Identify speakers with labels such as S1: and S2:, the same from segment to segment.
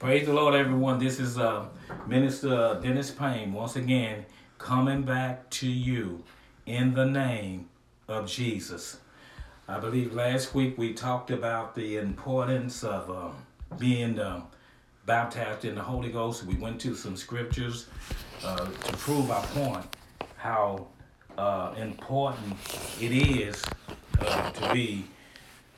S1: Praise the Lord, everyone. This is uh, Minister Dennis Payne once again coming back to you in the name of Jesus. I believe last week we talked about the importance of uh, being uh, baptized in the Holy Ghost. We went to some scriptures uh, to prove our point how uh, important it is uh, to be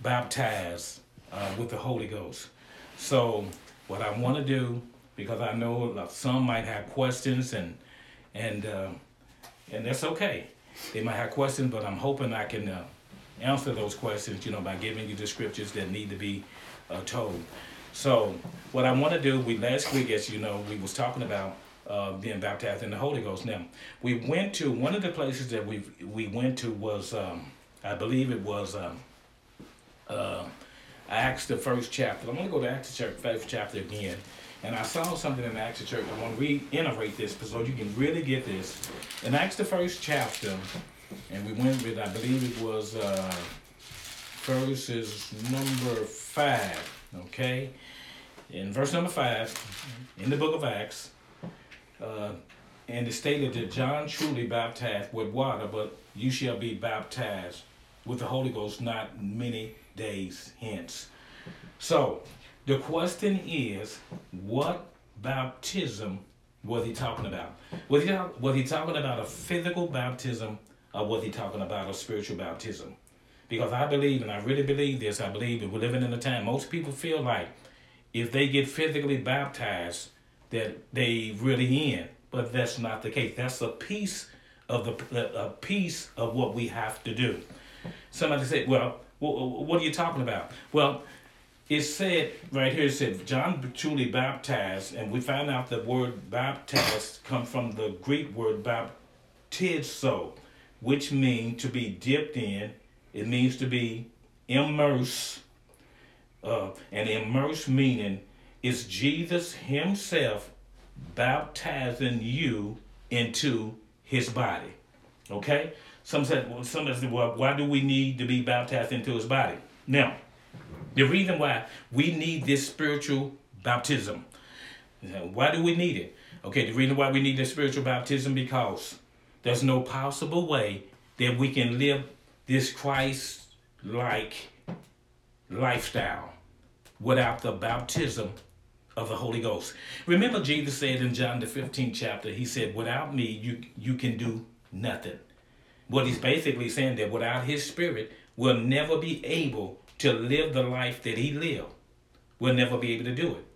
S1: baptized uh, with the Holy Ghost. So, what I want to do, because I know some might have questions, and and uh, and that's okay. They might have questions, but I'm hoping I can uh, answer those questions, you know, by giving you the scriptures that need to be uh, told. So, what I want to do, we last week, as you know, we was talking about uh, being baptized in the Holy Ghost. Now, we went to one of the places that we we went to was, um, I believe it was. Um, uh, Acts the first chapter. I'm going to go to Acts the first chapter again. And I saw something in Acts the church. I want to reiterate this so you can really get this. In Acts the first chapter, and we went with, I believe it was uh, verses number five. Okay? In verse number five, in the book of Acts, uh, and it stated that John truly baptized with water, but you shall be baptized with the Holy Ghost not many days hence. So the question is, what baptism was he talking about? Was he, was he talking about a physical baptism or was he talking about a spiritual baptism? Because I believe, and I really believe this, I believe that we're living in a time, most people feel like if they get physically baptized, that they really in. But that's not the case. That's a piece of the a piece of what we have to do. Somebody said, "Well, what are you talking about? Well, it said right here, it said John truly baptized, and we found out the word baptized come from the Greek word baptizo, which means to be dipped in. It means to be immersed. Uh, and immersed meaning is Jesus himself baptizing you into his body. Okay? Some said, well, some said, well, why do we need to be baptized into his body? Now, the reason why we need this spiritual baptism. Why do we need it? Okay, the reason why we need this spiritual baptism because there's no possible way that we can live this Christ like lifestyle without the baptism of the Holy Ghost. Remember Jesus said in John the 15th chapter, he said, without me you you can do nothing. What he's basically saying that without his spirit, we'll never be able to live the life that he lived. We'll never be able to do it.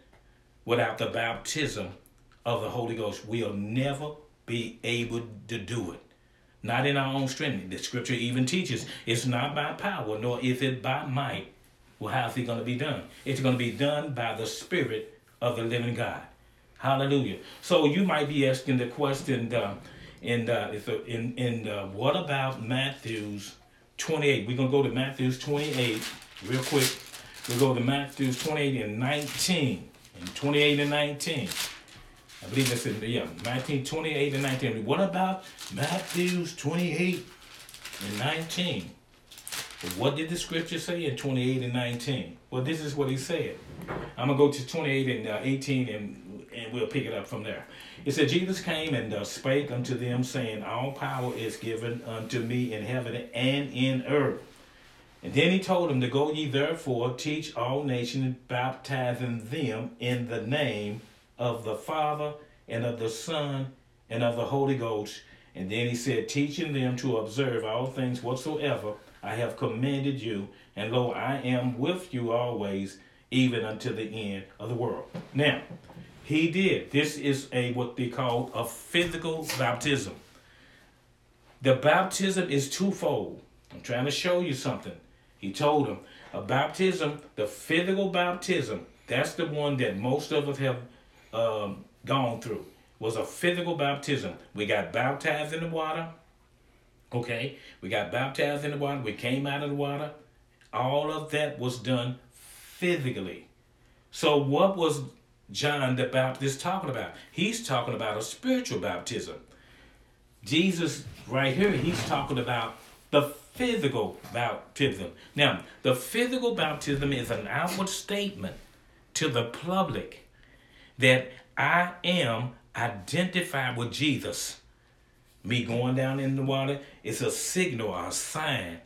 S1: Without the baptism of the Holy Ghost, we'll never be able to do it. Not in our own strength. The scripture even teaches it's not by power, nor is it by might. Well, how's it going to be done? It's going to be done by the Spirit of the living God. Hallelujah. So you might be asking the question, uh, and uh, in in uh, what about Matthew's 28? We're gonna go to Matthew's 28 real quick. We go to Matthew's 28 and 19, and 28 and 19. I believe that's in yeah, Matthew 28 and 19. What about Matthew's 28 and 19? What did the scripture say in 28 and 19? Well, this is what he said. I'm gonna go to 28 and uh, 18 and and we'll pick it up from there. It said, Jesus came and uh, spake unto them, saying, All power is given unto me in heaven and in earth. And then he told them to go ye therefore, teach all nations, baptizing them in the name of the Father and of the Son and of the Holy Ghost. And then he said, teaching them to observe all things whatsoever I have commanded you. And lo, I am with you always, even unto the end of the world. Now, he did. This is a what they call a physical baptism. The baptism is twofold. I'm trying to show you something. He told him a baptism, the physical baptism, that's the one that most of us have um, gone through. Was a physical baptism. We got baptized in the water. Okay, we got baptized in the water. We came out of the water. All of that was done physically. So what was John the Baptist talking about? He's talking about a spiritual baptism. Jesus, right here, he's talking about the physical baptism. Now, the physical baptism is an outward statement to the public that I am identified with Jesus. Me going down in the water is a signal a sign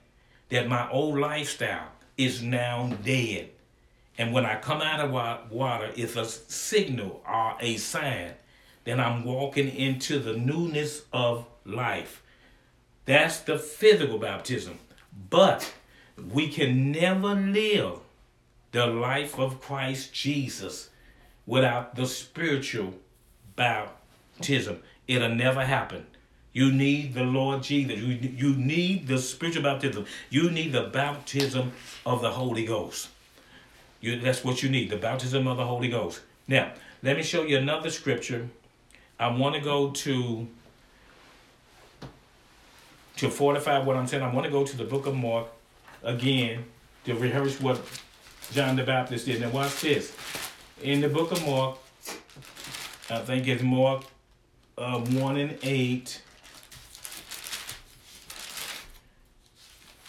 S1: that my old lifestyle is now dead. And when I come out of water, it's a signal or a sign that I'm walking into the newness of life. That's the physical baptism. But we can never live the life of Christ Jesus without the spiritual baptism. It'll never happen. You need the Lord Jesus. You, you need the spiritual baptism. You need the baptism of the Holy Ghost. You, that's what you need the baptism of the Holy Ghost. Now, let me show you another scripture. I want to go to to fortify what I'm saying. I want to go to the book of Mark again to rehearse what John the Baptist did. Now, watch this. In the book of Mark, I think it's Mark uh, 1 and 8.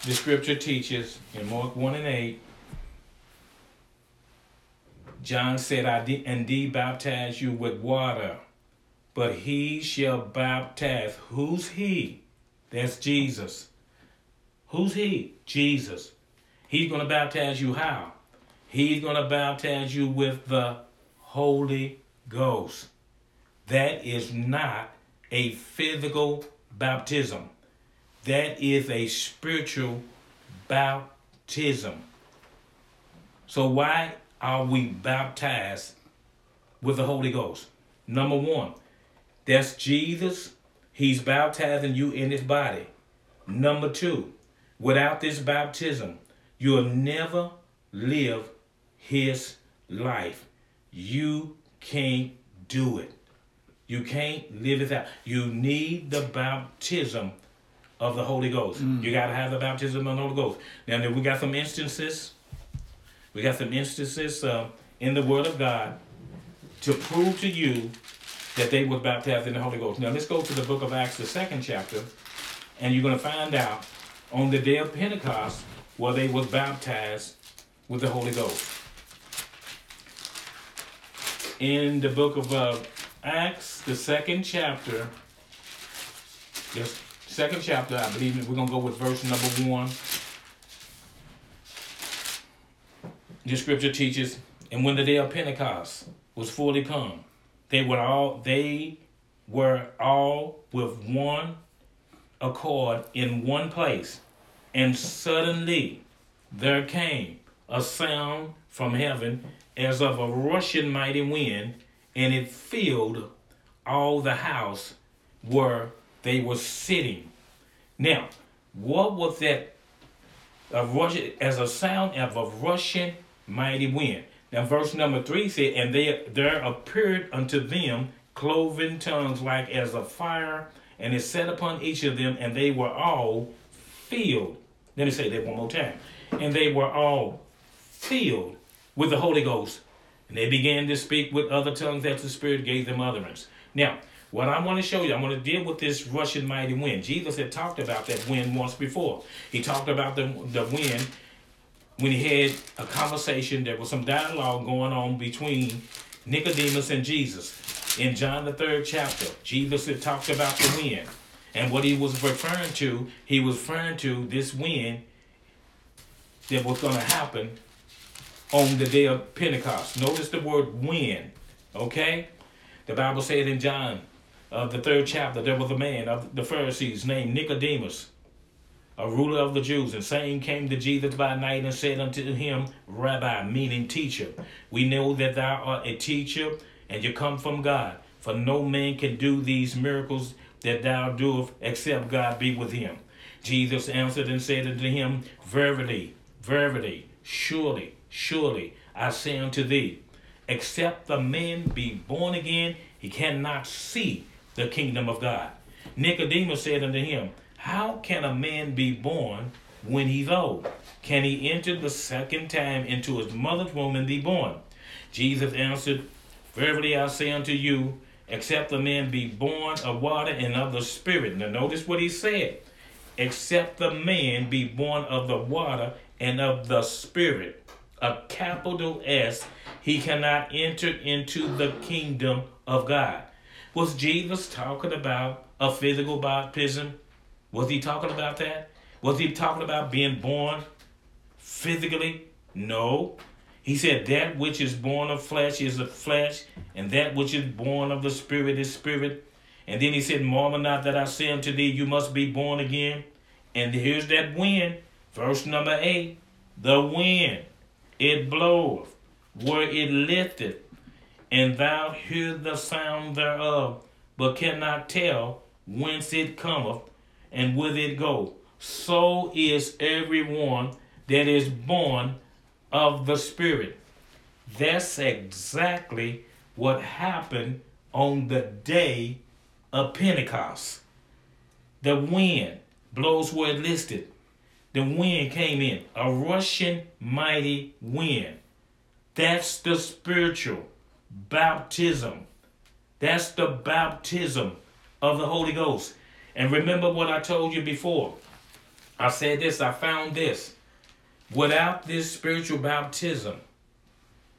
S1: The scripture teaches in Mark 1 and 8, John said, I did indeed baptize you with water, but he shall baptize. Who's he? That's Jesus. Who's he? Jesus. He's going to baptize you how? He's going to baptize you with the Holy Ghost. That is not a physical baptism. That is a spiritual baptism. So, why are we baptized with the Holy Ghost? Number one, that's Jesus. He's baptizing you in his body. Number two, without this baptism, you'll never live his life. You can't do it. You can't live it out. You need the baptism of the Holy Ghost. Mm. You got to have the baptism of the Holy Ghost. Now, we got some instances. We got some instances uh, in the Word of God to prove to you that they were baptized in the Holy Ghost. Now, let's go to the book of Acts, the second chapter, and you're going to find out on the day of Pentecost where they were baptized with the Holy Ghost. In the book of uh, Acts, the second chapter, just second chapter, I believe we're going to go with verse number one. The scripture teaches, and when the day of Pentecost was fully come, they were all they were all with one accord in one place, and suddenly there came a sound from heaven as of a rushing mighty wind, and it filled all the house where they were sitting. Now, what was that? A rush, as a sound of a rushing mighty wind. Now, verse number three said, And they, there appeared unto them cloven tongues like as a fire, and it set upon each of them, and they were all filled. Let me say that one more time. And they were all filled with the Holy Ghost. And they began to speak with other tongues that the Spirit gave them utterance. Now, what I want to show you, I'm going to deal with this rushing mighty wind. Jesus had talked about that wind once before. He talked about the, the wind when he had a conversation. There was some dialogue going on between Nicodemus and Jesus. In John the third chapter, Jesus had talked about the wind. And what he was referring to, he was referring to this wind that was going to happen on the day of Pentecost. Notice the word wind, okay? The Bible said in John, uh, the third chapter, there was a man of the Pharisees named Nicodemus, a ruler of the Jews, and saying came to Jesus by night and said unto him, Rabbi, meaning teacher, we know that thou art a teacher, and you come from God. For no man can do these miracles that thou doest except God be with him. Jesus answered and said unto him, Verily, verily, surely, surely, I say unto thee, except the man be born again, he cannot see the kingdom of God. Nicodemus said unto him, How can a man be born when he's old? Can he enter the second time into his mother's womb and be born? Jesus answered, Verily I say unto you, except a man be born of water and of the Spirit. Now notice what he said. Except the man be born of the water and of the Spirit. A capital S he cannot enter into the kingdom of God. Was Jesus talking about a physical baptism? Was he talking about that? Was he talking about being born physically? No. He said, That which is born of flesh is of flesh, and that which is born of the Spirit is spirit. And then he said, Marvel not that I say unto thee, You must be born again. And here's that wind. Verse number eight The wind, it bloweth where it lifteth, and thou hear the sound thereof, but cannot tell whence it cometh and with it go. So is everyone that is born of the Spirit. That's exactly what happened on the day of Pentecost. The wind blows where it listed. The wind came in, a rushing mighty wind. That's the spiritual baptism. That's the baptism of the Holy Ghost. And remember what I told you before. I said this, I found this. Without this spiritual baptism,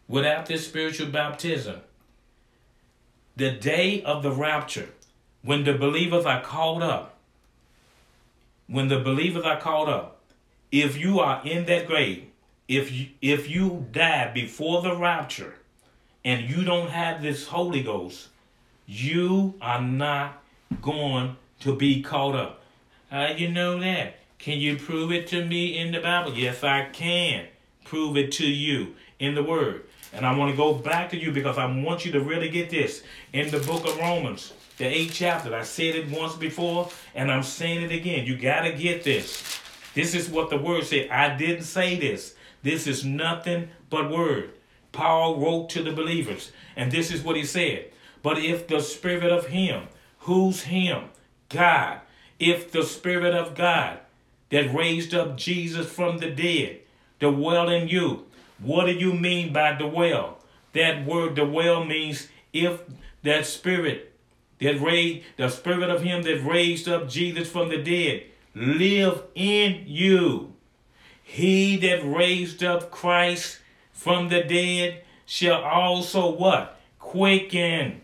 S1: without this spiritual baptism, the day of the rapture, when the believers are called up, when the believers are called up, if you are in that grave, if you, if you die before the rapture and you don't have this Holy Ghost, you are not going to be caught up. How you know that? Can you prove it to me in the Bible? Yes, I can prove it to you in the Word. And I want to go back to you because I want you to really get this. In the book of Romans, the eighth chapter, I said it once before and I'm saying it again. You got to get this. This is what the Word said. I didn't say this. This is nothing but Word. Paul wrote to the believers, and this is what he said. But if the Spirit of Him, who's Him? God. If the Spirit of God that raised up Jesus from the dead dwell in you, what do you mean by dwell? That word dwell means if that Spirit that raised the Spirit of Him that raised up Jesus from the dead live in you. He that raised up Christ from the dead shall also what? Quicken.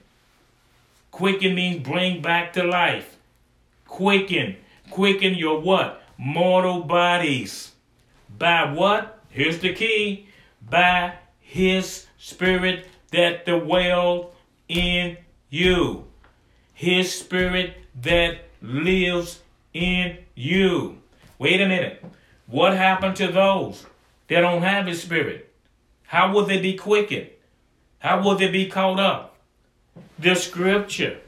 S1: Quicken means bring back to life. Quicken. Quicken your what? Mortal bodies. By what? Here's the key. By his spirit that dwell in you. His spirit that lives in you. Wait a minute. What happened to those that don't have his spirit? How will they be quickened? How will they be caught up? The scripture,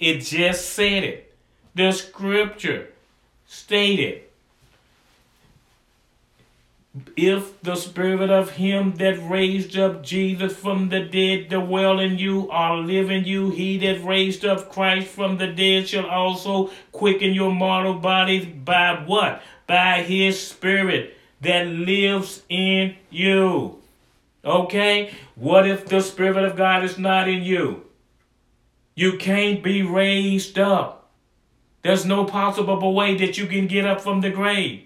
S1: it just said it. The scripture stated if the spirit of him that raised up Jesus from the dead dwell in you or live in you, he that raised up Christ from the dead shall also quicken your mortal bodies by what? By his spirit that lives in you. Okay? What if the spirit of God is not in you? You can't be raised up. There's no possible way that you can get up from the grave.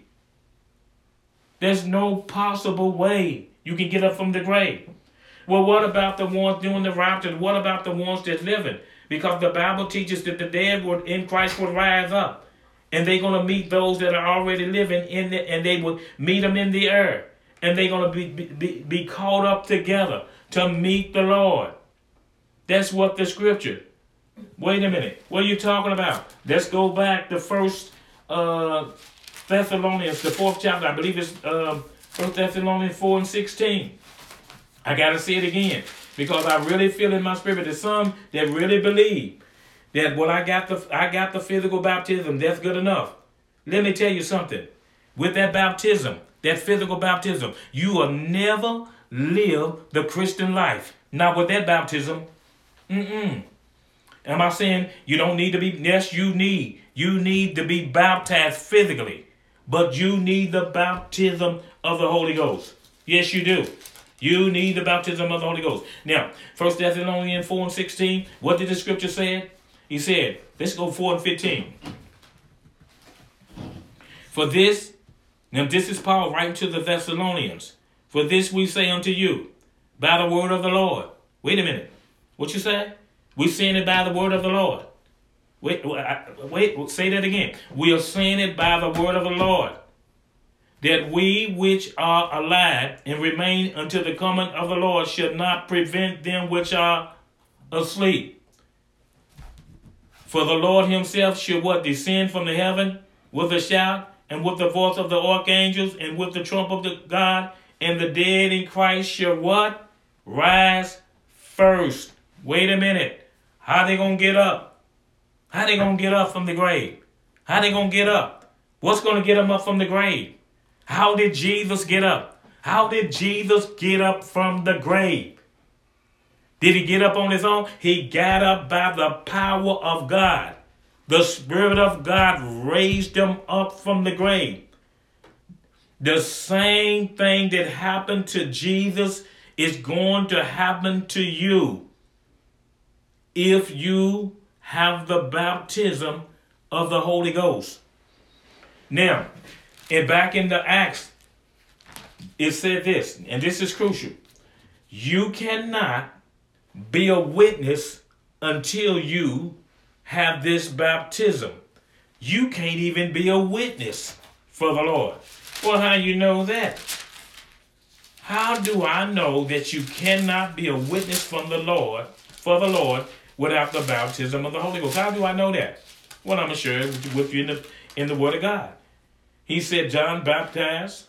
S1: There's no possible way you can get up from the grave. Well, what about the ones doing the rapture? What about the ones that's living? Because the Bible teaches that the dead would in Christ would rise up. And they're going to meet those that are already living in the, and they would meet them in the air. And they're going to be, be, be caught up together to meet the Lord. That's what the scripture. Wait a minute. What are you talking about? Let's go back to first uh, Thessalonians, the fourth chapter, I believe it's um, First Thessalonians 4 and 16. I got to say it again because I really feel in my spirit that some that really believe that when I got the I got the physical baptism, that's good enough. Let me tell you something. With that baptism, that physical baptism, you will never live the Christian life. Not with that baptism. Mm-mm. Am I saying you don't need to be? Yes, you need. You need to be baptized physically but you need the baptism of the Holy Ghost. Yes, you do. You need the baptism of the Holy Ghost. Now, First Thessalonians 4 and 16, what did the scripture say? He said, let's go 4 and 15. For this, now this is Paul writing to the Thessalonians. For this we say unto you, by the word of the Lord. Wait a minute. What you say? We're seeing it by the word of the Lord. Wait, wait, say that again. We are seeing it by the word of the Lord. That we which are alive and remain until the coming of the Lord should not prevent them which are asleep. For the Lord himself shall what? Descend from the heaven with a shout and with the voice of the archangels and with the trump of the God and the dead in Christ shall what? Rise first. Wait a minute. How they gonna get up? How they gonna get up from the grave? How they gonna get up? What's gonna get them up from the grave? How did Jesus get up? How did Jesus get up from the grave? Did he get up on his own? He got up by the power of God. The Spirit of God raised him up from the grave. The same thing that happened to Jesus is going to happen to you if you have the baptism of the Holy Ghost. Now, and back in the Acts, it said this, and this is crucial. You cannot be a witness until you have this baptism. You can't even be a witness for the Lord. Well, how you know that? How do I know that you cannot be a witness from the Lord for the Lord without the baptism of the Holy Ghost? How do I know that? Well, I'm gonna share it with you in the in the Word of God. He said John baptized.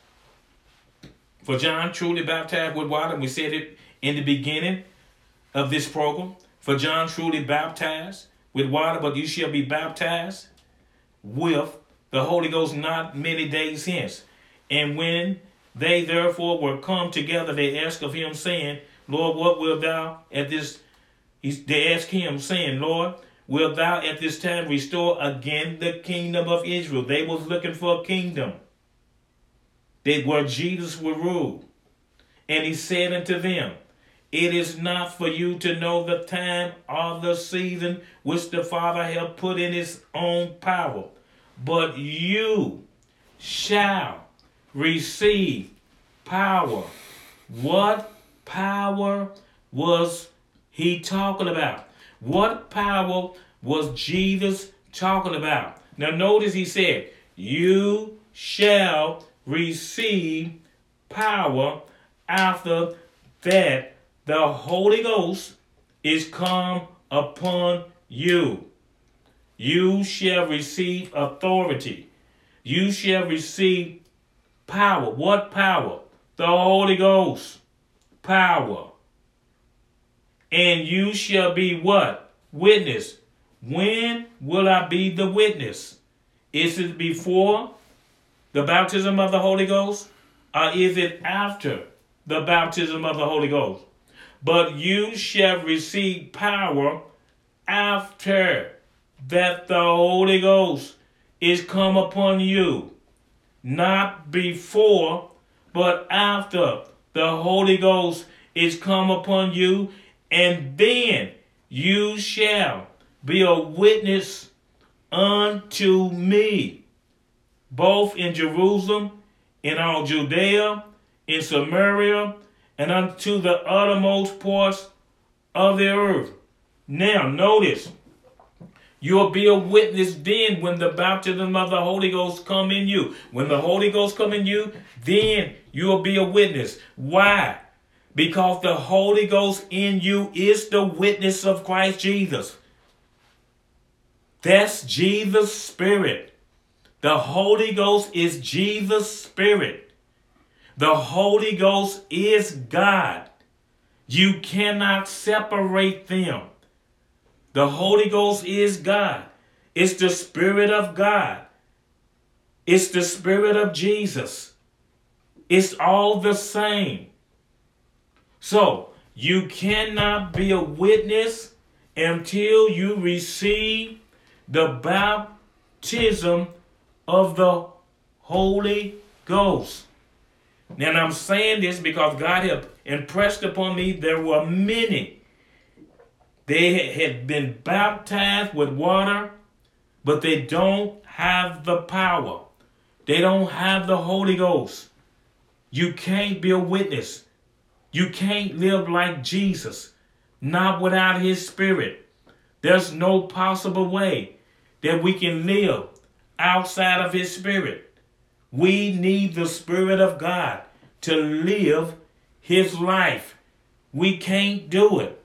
S1: For John truly baptized with water. We said it in the beginning of this program. For John truly baptized with water, but you shall be baptized with the Holy Ghost not many days hence. And when they therefore were come together, they asked of him, saying, Lord, what wilt thou at this? They asked him, saying, Lord, wilt thou at this time restore again the kingdom of Israel? They was looking for a kingdom. They where Jesus would rule. And he said unto them, It is not for you to know the time or the season which the Father hath put in his own power, but you shall receive power. What power was he talking about? What power was Jesus talking about? Now, notice he said, You shall receive power after that the Holy Ghost is come upon you. You shall receive authority. You shall receive Power. What power? The Holy Ghost. Power. And you shall be what? Witness. When will I be the witness? Is it before the baptism of the Holy Ghost? Or is it after the baptism of the Holy Ghost? But you shall receive power after that the Holy Ghost is come upon you not before, but after the Holy Ghost is come upon you, and then you shall be a witness unto me, both in Jerusalem, in all Judea, in Samaria, and unto the uttermost parts of the earth. Now, notice You'll be a witness then when the baptism of the Holy Ghost come in you. When the Holy Ghost come in you, then you'll be a witness. Why? Because the Holy Ghost in you is the witness of Christ Jesus. That's Jesus' spirit. The Holy Ghost is Jesus' spirit. The Holy Ghost is God. You cannot separate them. The Holy Ghost is God. It's the Spirit of God. It's the Spirit of Jesus. It's all the same. So, you cannot be a witness until you receive the baptism of the Holy Ghost. Now, I'm saying this because God had impressed upon me there were many they had been baptized with water, but they don't have the power. They don't have the Holy Ghost. You can't be a witness. You can't live like Jesus, not without his spirit. There's no possible way that we can live outside of his spirit. We need the spirit of God to live his life. We can't do it.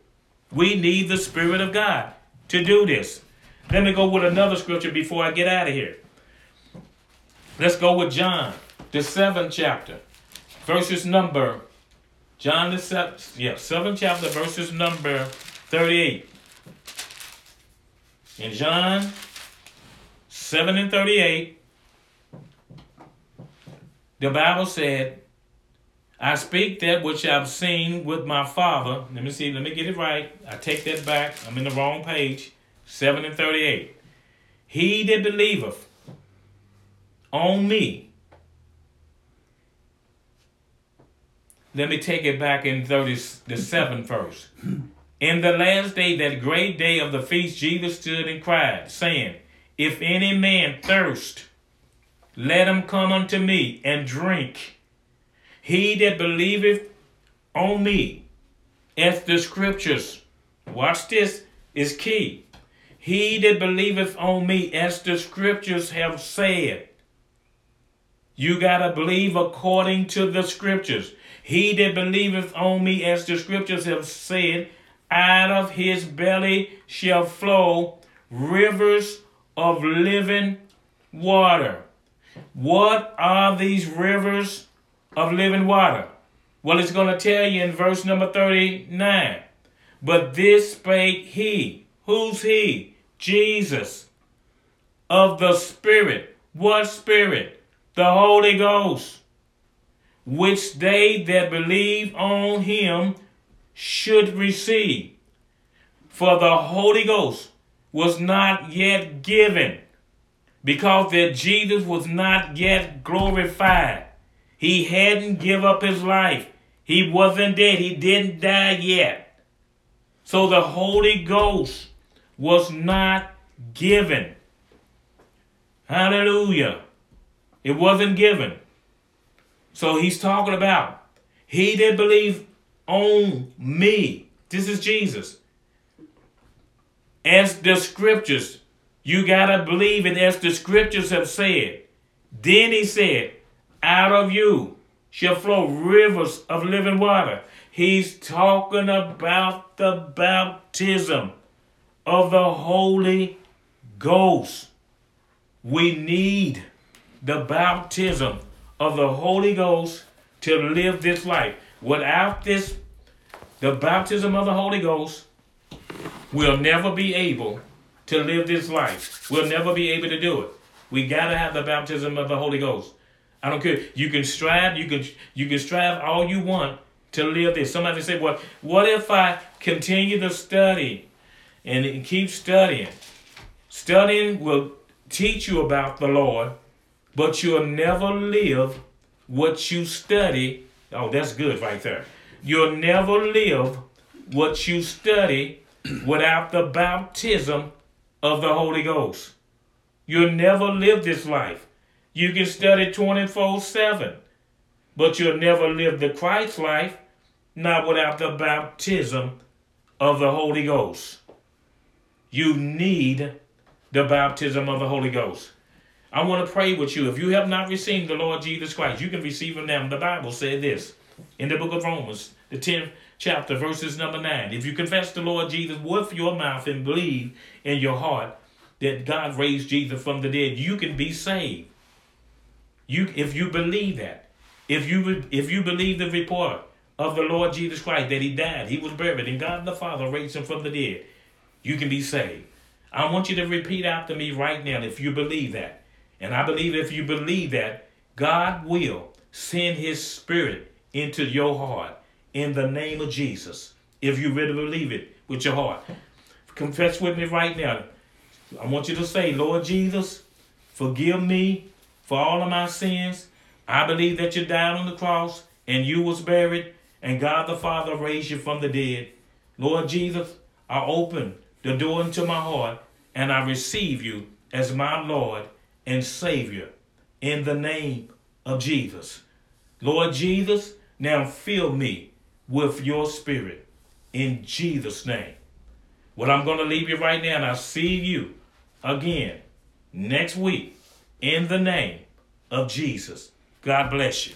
S1: We need the spirit of God to do this. Let me go with another scripture before I get out of here. Let's go with John, the seventh chapter, verses number, John the seventh, yeah, seventh chapter, verses number 38. In John 7 and 38, the Bible said, I speak that which I've seen with my Father. Let me see, let me get it right. I take that back. I'm in the wrong page. 7 and 38. He that believeth on me. Let me take it back in 30, the seventh verse. In the last day, that great day of the feast, Jesus stood and cried, saying, If any man thirst, let him come unto me and drink. He that believeth on me, as the scriptures, watch this, is key. He that believeth on me, as the scriptures have said. You got to believe according to the scriptures. He that believeth on me, as the scriptures have said, out of his belly shall flow rivers of living water. What are these rivers of living water? Well, it's going to tell you in verse number 39. But this spake he. Who's he? Jesus of the Spirit. What Spirit? The Holy Ghost, which they that believe on him should receive. For the Holy Ghost was not yet given because that Jesus was not yet glorified. He hadn't give up his life. He wasn't dead. He didn't die yet. So the Holy Ghost was not given. Hallelujah. It wasn't given. So he's talking about he that believe on me. This is Jesus. As the scriptures, you got to believe it as the scriptures have said. Then he said, out of you shall flow rivers of living water. He's talking about the baptism of the Holy Ghost. We need the baptism of the Holy Ghost to live this life. Without this, the baptism of the Holy Ghost, we'll never be able to live this life. We'll never be able to do it. We gotta have the baptism of the Holy Ghost. I don't care. You can strive. You can you can strive all you want to live this. Somebody say, "Well, what if I continue to study and keep studying. Studying will teach you about the Lord, but you'll never live what you study. Oh, that's good right there. You'll never live what you study without the baptism of the Holy Ghost. You'll never live this life. You can study 24 7, but you'll never live the Christ life not without the baptism of the Holy Ghost you need the baptism of the Holy Ghost. I want to pray with you. If you have not received the Lord Jesus Christ, you can receive him now. The Bible said this in the book of Romans, the 10th chapter, verses number 9. If you confess the Lord Jesus with your mouth and believe in your heart that God raised Jesus from the dead, you can be saved. You, if you believe that, if you if you believe the report of the Lord Jesus Christ that He died, He was buried, and God the Father raised Him from the dead, you can be saved. I want you to repeat after me right now if you believe that. And I believe if you believe that, God will send his spirit into your heart in the name of Jesus. If you really believe it with your heart. Confess with me right now. I want you to say, Lord Jesus, forgive me for all of my sins. I believe that you died on the cross and you was buried and God the Father raised you from the dead. Lord Jesus, I open the door into my heart, and I receive you as my Lord and Savior in the name of Jesus. Lord Jesus, now fill me with your spirit in Jesus' name. Well, I'm going to leave you right now, and I'll see you again next week in the name of Jesus. God bless you.